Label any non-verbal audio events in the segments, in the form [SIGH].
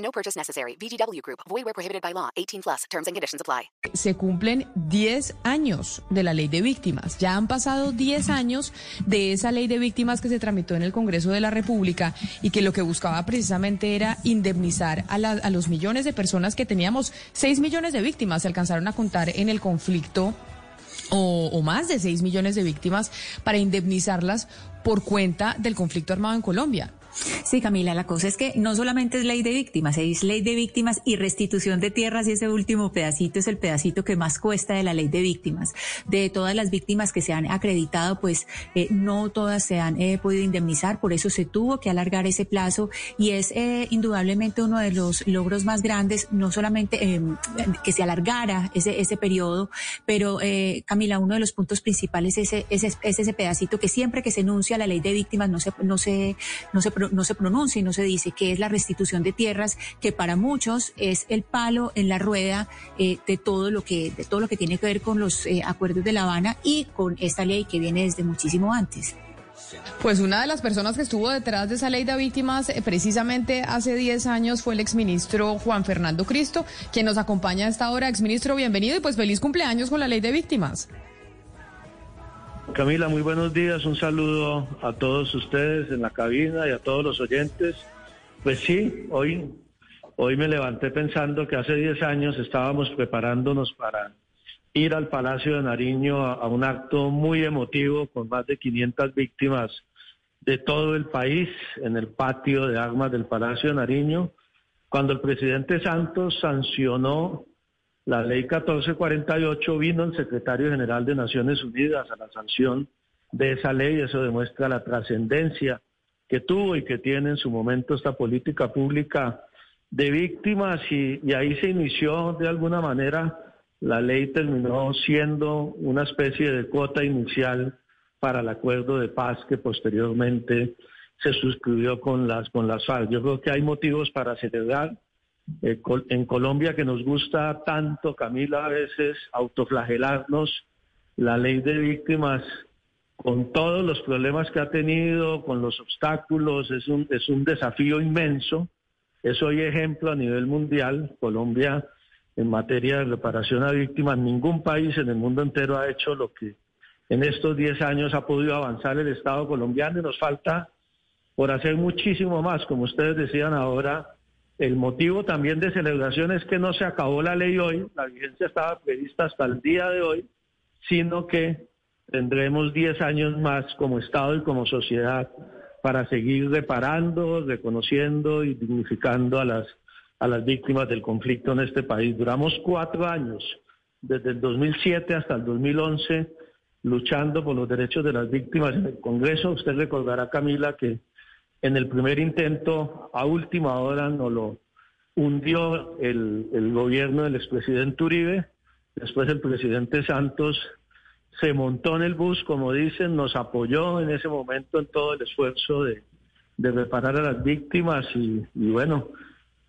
No purchase necessary. VGW Group. Void where prohibited by law. 18 plus. Terms and conditions apply. Se cumplen 10 años de la ley de víctimas. Ya han pasado 10 años de esa ley de víctimas que se tramitó en el Congreso de la República y que lo que buscaba precisamente era indemnizar a, la- a los millones de personas que teníamos. 6 millones de víctimas se alcanzaron a contar en el conflicto o, o más de 6 millones de víctimas para indemnizarlas por cuenta del conflicto armado en Colombia. Sí, Camila, la cosa es que no solamente es ley de víctimas, es ley de víctimas y restitución de tierras y ese último pedacito es el pedacito que más cuesta de la ley de víctimas. De todas las víctimas que se han acreditado, pues eh, no todas se han eh, podido indemnizar, por eso se tuvo que alargar ese plazo y es eh, indudablemente uno de los logros más grandes, no solamente que se alargara ese, ese periodo, pero Camila, uno de los puntos principales es ese, es, es ese pedacito que siempre que se enuncia la ley de víctimas no se, no se, no se, no se pronuncia y no se dice que es la restitución de tierras, que para muchos es el palo en la rueda eh, de todo lo que, de todo lo que tiene que ver con los eh, acuerdos de La Habana y con esta ley que viene desde muchísimo antes. Pues una de las personas que estuvo detrás de esa ley de víctimas eh, precisamente hace 10 años fue el exministro Juan Fernando Cristo, quien nos acompaña a esta hora. Exministro, bienvenido y pues feliz cumpleaños con la ley de víctimas. Camila, muy buenos días. Un saludo a todos ustedes en la cabina y a todos los oyentes. Pues sí, hoy, hoy me levanté pensando que hace 10 años estábamos preparándonos para ir al Palacio de Nariño a, a un acto muy emotivo con más de 500 víctimas de todo el país en el patio de armas del Palacio de Nariño, cuando el presidente Santos sancionó la ley 1448 vino el secretario general de Naciones Unidas a la sanción de esa ley. Eso demuestra la trascendencia que tuvo y que tiene en su momento esta política pública de víctimas y, ahí se inició de alguna manera. La ley terminó siendo una especie de cuota inicial para el acuerdo de paz que posteriormente se suscribió con las con las FARC. Yo creo que hay motivos para celebrar eh, en Colombia que nos gusta tanto, Camila, a veces autoflagelarnos la ley de víctimas con todos los problemas que ha tenido, con los obstáculos, es un, es un desafío inmenso. Es hoy ejemplo a nivel mundial. Colombia, en materia de reparación a víctimas, ningún país en el mundo entero ha hecho lo que en estos 10 años ha podido avanzar el Estado colombiano y nos falta por hacer muchísimo más, como ustedes decían ahora, el motivo también de celebración es que no se acabó la ley hoy, la vigencia estaba prevista hasta el día de hoy, sino que tendremos 10 años más como Estado y como sociedad para seguir reparando, reconociendo y dignificando a las, a las víctimas del conflicto en este país. Duramos cuatro años, desde el 2007 hasta el 2011, luchando por los derechos de las víctimas en el Congreso. Usted recordará, Camila, que en el primer intento, a última hora, nos lo hundió el, gobierno del expresidente Uribe. Después el presidente Santos se montó en el bus, como dicen, nos apoyó en ese momento en todo el esfuerzo de, reparar a las víctimas y, bueno,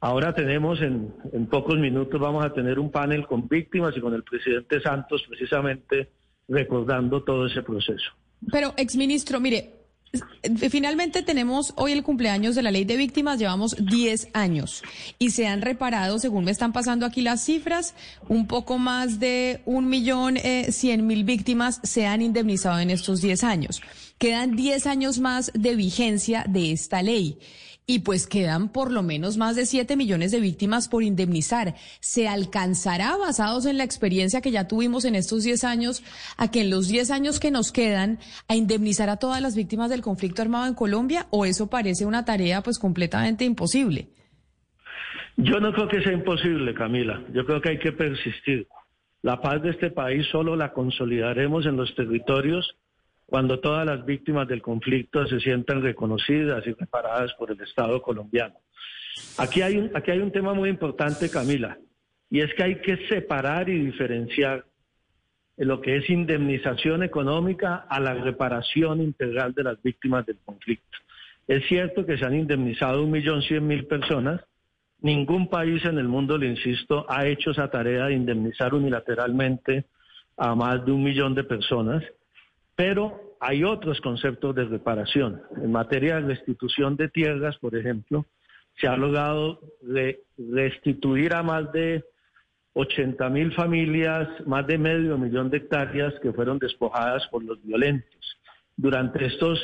ahora tenemos en, pocos minutos vamos a tener un panel con víctimas y con el presidente Santos precisamente recordando todo ese proceso. Pero, exministro, mire, finalmente tenemos hoy el cumpleaños de la ley de víctimas, llevamos 10 años y se han reparado, según me están pasando aquí las cifras, un poco más de un millón eh, cien mil víctimas se han indemnizado en estos 10 años. Quedan 10 años más de vigencia de esta ley. Y pues quedan por lo menos más de 7 millones de víctimas por indemnizar. ¿Se alcanzará, basados en la experiencia que ya tuvimos en estos 10 años, a que en los 10 años que nos quedan, a indemnizar a todas las víctimas del conflicto armado en Colombia? ¿O eso parece una tarea pues completamente imposible? Yo no creo que sea imposible, Camila. Yo creo que hay que persistir. La paz de este país solo la consolidaremos en los territorios cuando todas las víctimas del conflicto se sientan reconocidas y reparadas por el Estado colombiano. Aquí hay, un, aquí hay un tema muy importante, Camila, y es que hay que separar y diferenciar lo que es indemnización económica a la reparación integral de las víctimas del conflicto. Es cierto que se han indemnizado un millón cien mil personas. Ningún país en el mundo, le insisto, ha hecho esa tarea de indemnizar unilateralmente a más de un millón de personas. Pero hay otros conceptos de reparación. En materia de restitución de tierras, por ejemplo, se ha logrado restituir a más de 80 mil familias, más de medio millón de hectáreas que fueron despojadas por los violentos. Durante estos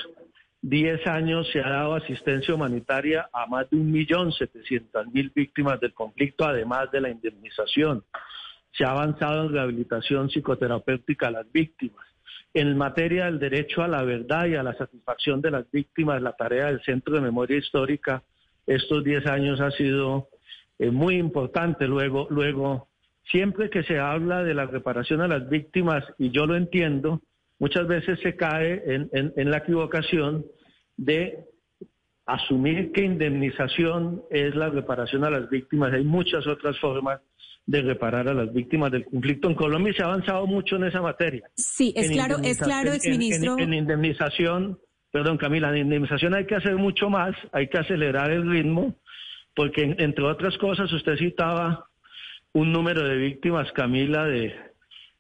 10 años se ha dado asistencia humanitaria a más de un millón setecientas mil víctimas del conflicto, además de la indemnización. Se ha avanzado en rehabilitación psicoterapéutica a las víctimas. En materia del derecho a la verdad y a la satisfacción de las víctimas, la tarea del Centro de Memoria Histórica estos 10 años ha sido eh, muy importante. Luego, luego, siempre que se habla de la reparación a las víctimas, y yo lo entiendo, muchas veces se cae en, la equivocación de asumir que indemnización es la reparación a las víctimas. Hay muchas otras formas de reparar a las víctimas del conflicto. En Colombia se ha avanzado mucho en esa materia. Sí, es claro, es claro, exministro. En, indemnización, perdón Camila, en indemnización hay que hacer mucho más, hay que acelerar el ritmo, porque entre otras cosas usted citaba un número de víctimas, Camila, de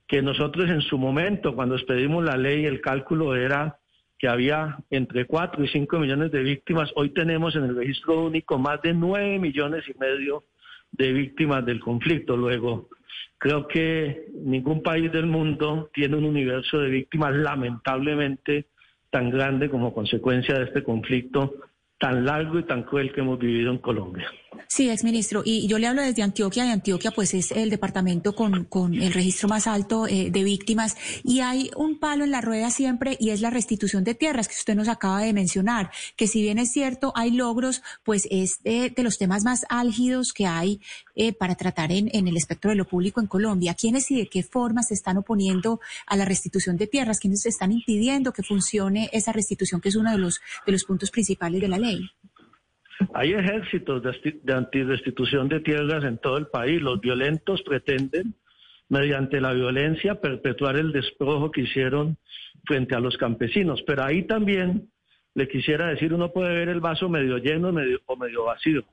que nosotros en su momento, cuando expedimos la ley, el cálculo era que había entre 4 y 5 millones de víctimas. Hoy tenemos en el registro único más de 9 millones y medio de víctimas del conflicto. Luego, creo que ningún país del mundo tiene un universo de víctimas lamentablemente tan grande como consecuencia de este conflicto tan largo y tan cruel que hemos vivido en Colombia. Sí, exministro. Y yo le hablo desde Antioquia, y Antioquia pues es el departamento con, con el registro más alto eh, de víctimas. Y hay un palo en la rueda siempre y es la restitución de tierras que usted nos acaba de mencionar, que si bien es cierto, hay logros, pues es de, los temas más álgidos que hay eh, para tratar en, en, el espectro de lo público en Colombia. ¿Quiénes y de qué forma se están oponiendo a la restitución de tierras? ¿Quiénes están impidiendo que funcione esa restitución, que es uno de los, de los puntos principales de la ley? Hay ejércitos de, de antirestitución de tierras en todo el país. Los violentos pretenden, mediante la violencia, perpetuar el despojo que hicieron frente a los campesinos. Pero ahí también le quisiera decir, uno puede ver el vaso medio lleno o medio vacío.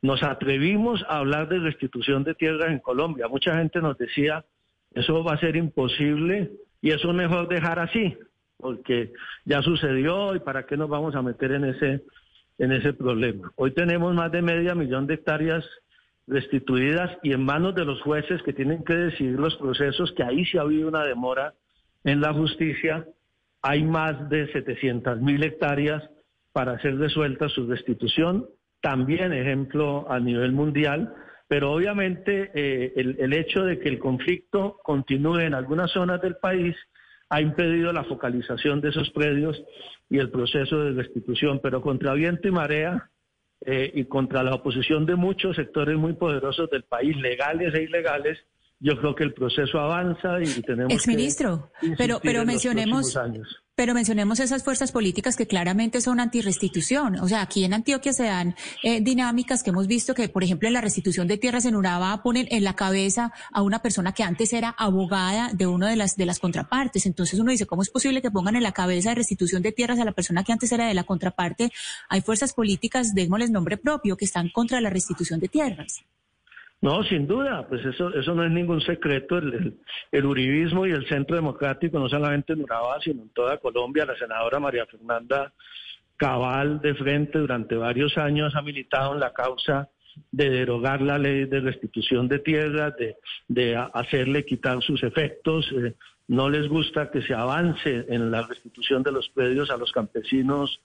Nos atrevimos a hablar de restitución de tierras en Colombia. Mucha gente nos decía, eso va a ser imposible y eso es mejor dejar así, porque ya sucedió y para qué nos vamos a meter en ese en ese problema. Hoy tenemos más de media millón de hectáreas restituidas y en manos de los jueces que tienen que decidir los procesos, que ahí sí ha habido una demora en la justicia, hay más de 700 mil hectáreas para ser resuelta su restitución, también ejemplo a nivel mundial, pero obviamente eh, el, el hecho de que el conflicto continúe en algunas zonas del país ha impedido la focalización de esos predios y el proceso de restitución, pero contra viento y marea eh, y contra la oposición de muchos sectores muy poderosos del país, legales e ilegales, yo creo que el proceso avanza y tenemos Exministro, pero, pero mencionemos, pero mencionemos esas fuerzas políticas que claramente son antirrestitución. O sea, aquí en Antioquia se dan eh, dinámicas que hemos visto que, por ejemplo, en la restitución de tierras en Urabá ponen en la cabeza a una persona que antes era abogada de una de las, de las contrapartes. Entonces uno dice, ¿cómo es posible que pongan en la cabeza de restitución de tierras a la persona que antes era de la contraparte? Hay fuerzas políticas, démosles nombre propio, que están contra la restitución de tierras. No, sin duda, pues eso, eso no es ningún secreto. El, uribismo y el centro democrático, no solamente en Urabá, sino en toda Colombia, la senadora María Fernanda Cabal de frente durante varios años ha militado en la causa de derogar la ley de restitución de tierras, de, de hacerle quitar sus efectos. Eh, no les gusta que se avance en la restitución de los predios a los campesinos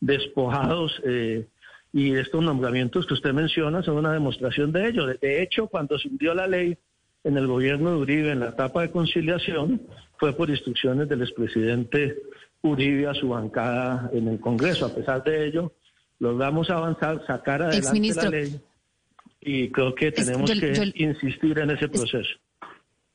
despojados. Eh, y estos nombramientos que usted menciona son una demostración de ello. De hecho, cuando se hundió la ley en el gobierno de Uribe en la etapa de conciliación, fue por instrucciones del expresidente Uribe a su bancada en el Congreso. A pesar de ello, logramos avanzar, sacar adelante la ley y creo que tenemos que insistir en ese proceso.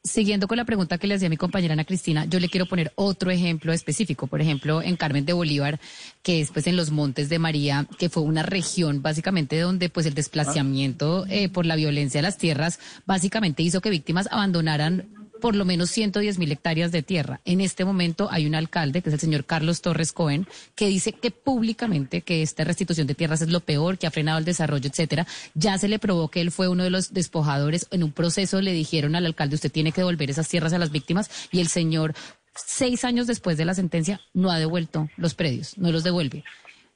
Siguiendo con la pregunta que le hacía mi compañera Ana Cristina, yo le quiero poner otro ejemplo específico. Por ejemplo, en Carmen de Bolívar, que es pues en los Montes de María, que fue una región básicamente donde pues el desplazamiento eh, por la violencia de las tierras básicamente hizo que víctimas abandonaran por lo menos 110 mil hectáreas de tierra. En este momento hay un alcalde, que es el señor Carlos Torres Cohen, que dice que públicamente que esta restitución de tierras es lo peor, que ha frenado el desarrollo, etcétera. Ya se le probó que él fue uno de los despojadores. En un proceso le dijeron al alcalde, usted tiene que devolver esas tierras a las víctimas, y el señor, seis años después de la sentencia, no ha devuelto los predios, no los devuelve.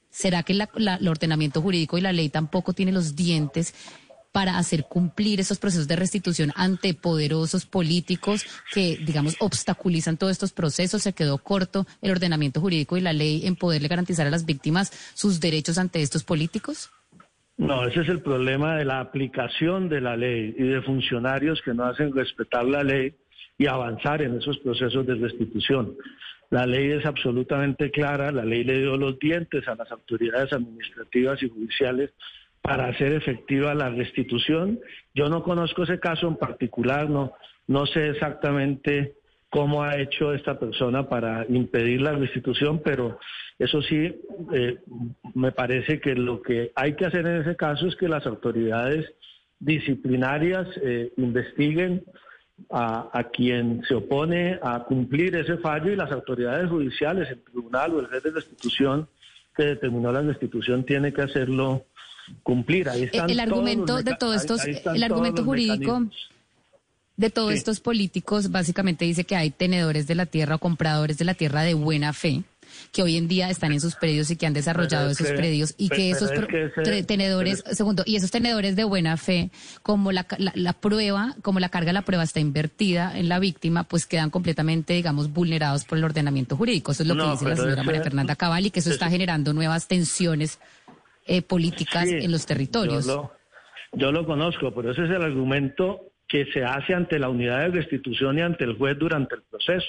¿Será que el ordenamiento jurídico y la ley tampoco tiene los dientes para hacer cumplir esos procesos de restitución ante poderosos políticos que, digamos, obstaculizan todos estos procesos. Se quedó corto el ordenamiento jurídico y la ley en poderle garantizar a las víctimas sus derechos ante estos políticos. No, ese es el problema de la aplicación de la ley y de funcionarios que no hacen respetar la ley y avanzar en esos procesos de restitución. La ley es absolutamente clara, la ley le dio los dientes a las autoridades administrativas y judiciales para hacer efectiva la restitución. Yo no conozco ese caso en particular, no, no sé exactamente cómo ha hecho esta persona para impedir la restitución, pero eso sí, eh, me parece que lo que hay que hacer en ese caso es que las autoridades disciplinarias eh, investiguen a, a, quien se opone a cumplir ese fallo y las autoridades judiciales, el tribunal o el juez de restitución que determinó la restitución tiene que hacerlo cumplir. Ahí están el argumento de todos estos, el argumento jurídico de todos estos políticos básicamente dice que hay tenedores de la tierra o compradores de la tierra de buena fe que hoy en día están en sus predios y que han desarrollado esos predios y que esos tenedores, segundo, y esos tenedores de buena fe, como la, la, prueba, como la carga de la prueba está invertida en la víctima, pues quedan completamente, digamos, vulnerados por el ordenamiento jurídico. Eso es lo que dice la señora María Fernanda Cabal y que eso está generando nuevas tensiones eh, políticas en los territorios. Yo lo, conozco, pero ese es el argumento que se hace ante la unidad de restitución y ante el juez durante el proceso.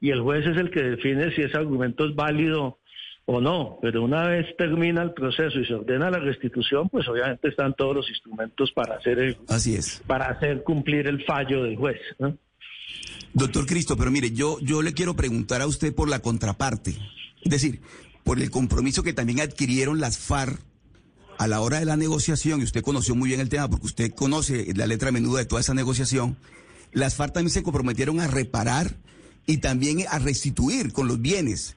Y el juez es el que define si ese argumento es válido o no. Pero una vez termina el proceso y se ordena la restitución, pues obviamente están todos los instrumentos para hacer Así es. para hacer cumplir el fallo del juez. Doctor Cristo, pero mire, yo, yo le quiero preguntar a usted por la contraparte. Es decir, por el compromiso que también adquirieron las FARC a la hora de la negociación, y usted conoció muy bien el tema porque usted conoce la letra menuda de toda esa negociación, las FARC también se comprometieron a reparar y también a restituir con los bienes,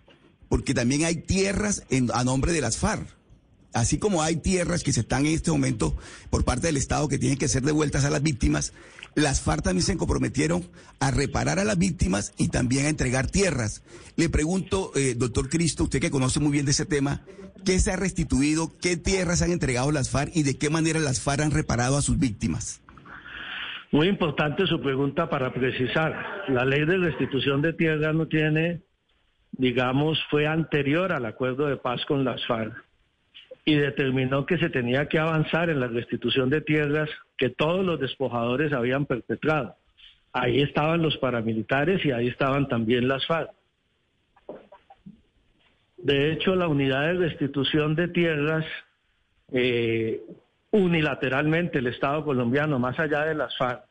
porque también hay tierras a nombre de las FARC. Así como hay tierras que se están en este momento por parte del Estado que tienen que ser devueltas a las víctimas, las FARC también se comprometieron a reparar a las víctimas y también a entregar tierras. Le pregunto, eh, doctor Cristo, usted que conoce muy bien de ese tema, ¿qué se ha restituido, qué tierras han entregado las FARC y de qué manera las FARC han reparado a sus víctimas? Muy importante su pregunta para precisar. La ley de restitución de tierras no tiene, digamos, fue anterior al acuerdo de paz con las FARC y determinó que se tenía que avanzar en la restitución de tierras que todos los despojadores habían perpetrado. Ahí estaban los paramilitares y ahí estaban también las FARC. De hecho, la unidad de restitución de tierras, eh, unilateralmente el Estado colombiano, más allá de las FARC,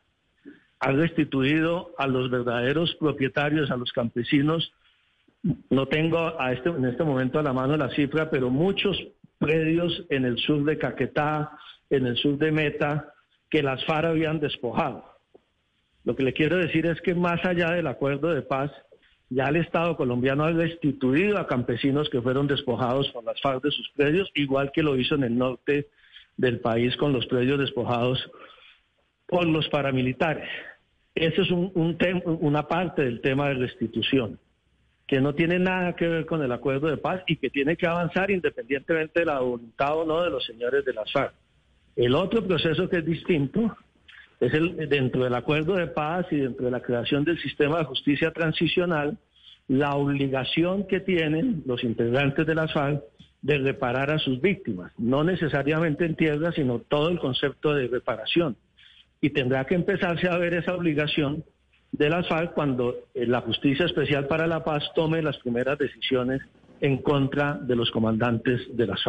ha restituido a los verdaderos propietarios, a los campesinos, no tengo a este, en este momento a la mano la cifra, pero muchos predios en el sur de Caquetá, en el sur de Meta, que las FARC habían despojado. Lo que le quiero decir es que más allá del acuerdo de paz, ya el Estado colombiano ha restituido a campesinos que fueron despojados por las FARC de sus predios, igual que lo hizo en el norte del país con los predios despojados por los paramilitares. Eso es un, una parte del tema de restitución que no tiene nada que ver con el acuerdo de paz y que tiene que avanzar independientemente de la voluntad o no de los señores de las FARC. El otro proceso que es distinto es el dentro del acuerdo de paz y dentro de la creación del sistema de justicia transicional, la obligación que tienen los integrantes de las FARC de reparar a sus víctimas, no necesariamente en tierra, sino todo el concepto de reparación. Y tendrá que empezarse a ver esa obligación de las FARC cuando eh, la Justicia Especial para la Paz tome las primeras decisiones en contra de los comandantes de las.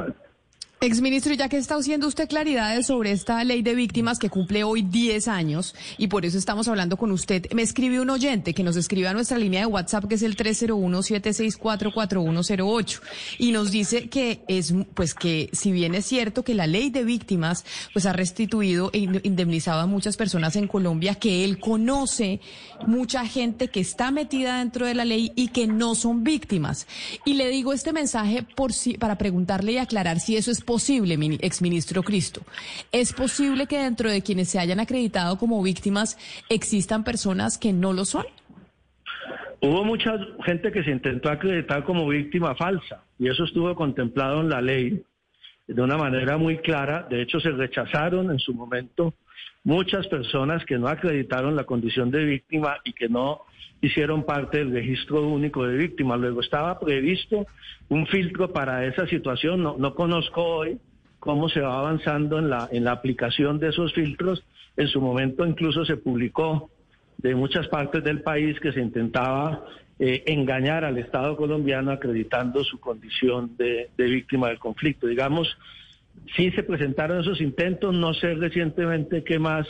Exministro, ya que está haciendo usted claridades sobre esta ley de víctimas que cumple hoy 10 años y por eso estamos hablando con usted, me escribe un oyente que nos escribe a nuestra línea de WhatsApp que es el 301-764-4108 y nos dice que es, pues que si bien es cierto que la ley de víctimas pues ha restituido e indemnizado a muchas personas en Colombia, que él conoce mucha gente que está metida dentro de la ley y que no son víctimas. Y le digo este mensaje por si, para preguntarle y aclarar si eso es posible, exministro Cristo? ¿Es posible que dentro de quienes se hayan acreditado como víctimas existan personas que no lo son? Hubo mucha gente que se intentó acreditar como víctima falsa y eso estuvo contemplado en la ley de una manera muy clara. De hecho, se rechazaron en su momento muchas personas que no acreditaron la condición de víctima y que no hicieron parte del registro único de víctimas. Luego estaba previsto un filtro para esa situación. No, no conozco hoy cómo se va avanzando en la, en la aplicación de esos filtros. En su momento incluso se publicó de muchas partes del país que se intentaba eh, engañar al Estado colombiano acreditando su condición de, de víctima del conflicto. Digamos, sí se presentaron esos intentos, no sé recientemente qué más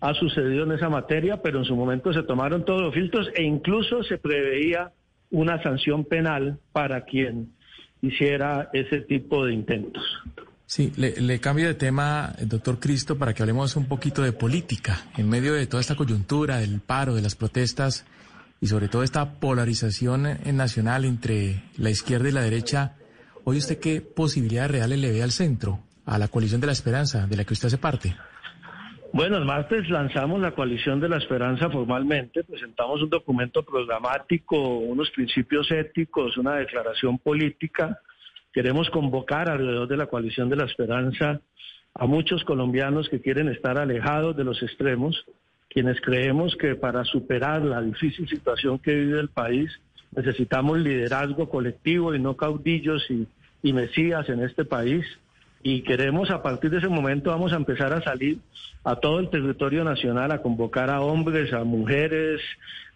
ha sucedido en esa materia, pero en su momento se tomaron todos los filtros e incluso se preveía una sanción penal para quien hiciera ese tipo de intentos. Sí, le, cambio de tema, doctor Cristo, para que hablemos un poquito de política. En medio de toda esta coyuntura, del paro, de las protestas y sobre todo esta polarización nacional entre la izquierda y la derecha, ¿hoy usted qué posibilidades reales le ve al centro, a la coalición de la esperanza, de la que usted hace parte? Bueno, el martes lanzamos la coalición de la esperanza formalmente, presentamos un documento programático, unos principios éticos, una declaración política. Queremos convocar alrededor de la coalición de la esperanza a muchos colombianos que quieren estar alejados de los extremos, quienes creemos que para superar la difícil situación que vive el país necesitamos liderazgo colectivo y no caudillos y, y mesías en este país y queremos a partir de ese momento vamos a empezar a salir a todo el territorio nacional a convocar a hombres, a mujeres,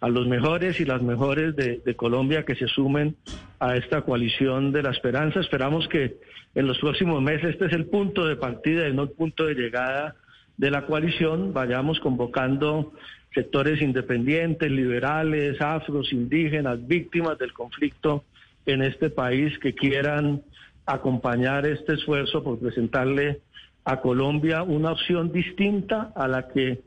a los mejores y las mejores de, Colombia que se sumen a esta coalición de la esperanza. Esperamos que en los próximos meses este es el punto de partida y no el punto de llegada de la coalición, vayamos convocando sectores independientes, liberales, afros, indígenas, víctimas del conflicto en este país que quieran acompañar este esfuerzo por presentarle a Colombia una opción distinta a la que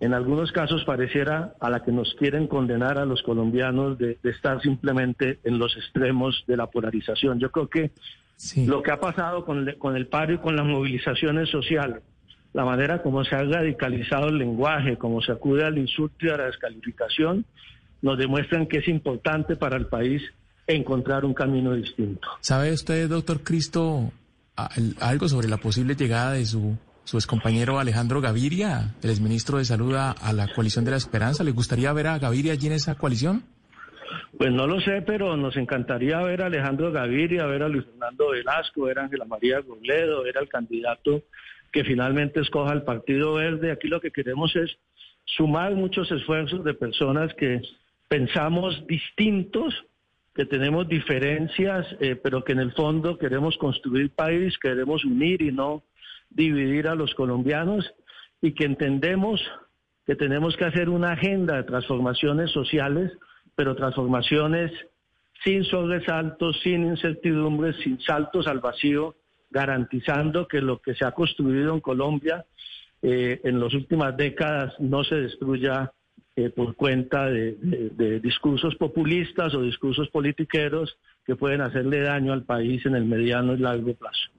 en algunos casos pareciera a la que nos quieren condenar a los colombianos de, estar simplemente en los extremos de la polarización. Yo creo que lo que ha pasado con, con el paro y con las movilizaciones sociales, la manera como se ha radicalizado el lenguaje, como se acude al insulto y a la descalificación, nos demuestran que es importante para el país encontrar un camino distinto. ¿Sabe usted, doctor Cristo, algo sobre la posible llegada de su, su excompañero Alejandro Gaviria, el exministro de Salud, a, la coalición de la esperanza? ¿Le gustaría ver a Gaviria allí en esa coalición? Pues no lo sé, pero nos encantaría ver a Alejandro Gaviria, ver a Luis Fernando Velasco, ver a Ángela María Robledo, ver al candidato que finalmente escoja el Partido Verde. Aquí lo que queremos es sumar muchos esfuerzos de personas que pensamos distintos, que tenemos diferencias, eh, pero que en el fondo queremos construir país, queremos unir y no dividir a los colombianos y que entendemos que tenemos que hacer una agenda de transformaciones sociales, pero transformaciones sin sobresaltos, sin incertidumbres, sin saltos al vacío, garantizando que lo que se ha construido en Colombia eh, en las últimas décadas no se destruya eh, por cuenta de, discursos populistas o discursos politiqueros que pueden hacerle daño al país en el mediano y largo plazo.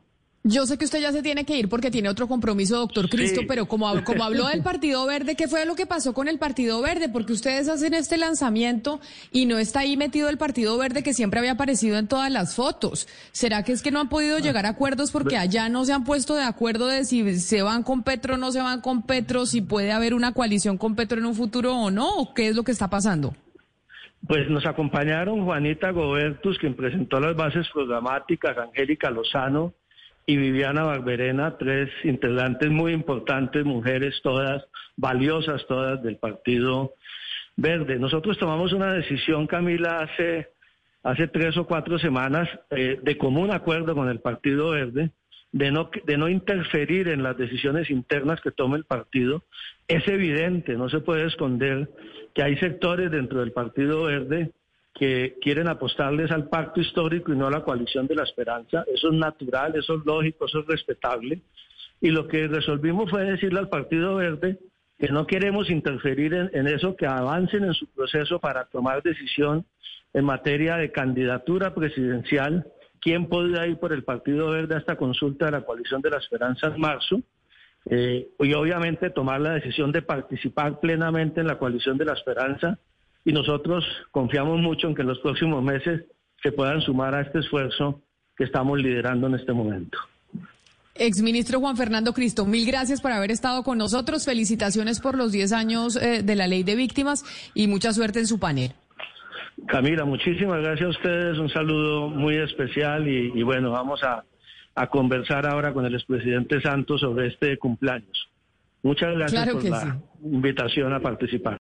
Yo sé que usted ya se tiene que ir porque tiene otro compromiso, doctor Cristo, pero como, como habló del [LAUGHS] Partido Verde, ¿qué fue lo que pasó con el Partido Verde? Porque ustedes hacen este lanzamiento y no está ahí metido el Partido Verde que siempre había aparecido en todas las fotos. ¿Será que es que no han podido ah. llegar a acuerdos porque allá no se han puesto de acuerdo de si se van con Petro o no se van con Petro, si puede haber una coalición con Petro en un futuro o no? ¿O qué es lo que está pasando? Pues nos acompañaron Juanita Gobertus, quien presentó las bases programáticas, Angélica Lozano, y Viviana Barberena, tres integrantes muy importantes, mujeres todas, valiosas todas del Partido Verde. Nosotros tomamos una decisión, Camila, hace, hace tres o cuatro semanas, eh, de común acuerdo con el Partido Verde, de no, de no interferir en las decisiones internas que tome el partido. Es evidente, no se puede esconder que hay sectores dentro del Partido Verde que quieren apostarles al pacto histórico y no a la coalición de la esperanza. Eso es natural, eso es lógico, eso es respetable. Y lo que resolvimos fue decirle al Partido Verde que no queremos interferir en, en eso, que avancen en su proceso para tomar decisión en materia de candidatura presidencial quién podría ir por el Partido Verde a esta consulta de la coalición de la esperanza en marzo. Eh, y obviamente tomar la decisión de participar plenamente en la coalición de la esperanza y nosotros confiamos mucho en que en los próximos meses se puedan sumar a este esfuerzo que estamos liderando en este momento. Exministro Juan Fernando Cristo, mil gracias por haber estado con nosotros. Felicitaciones por los 10 años eh, de la ley de víctimas y mucha suerte en su panel. Camila, muchísimas gracias a ustedes, un saludo muy especial y, y bueno, vamos a, a, conversar ahora con el expresidente Santos sobre este cumpleaños. Muchas gracias claro por la sí. invitación a participar.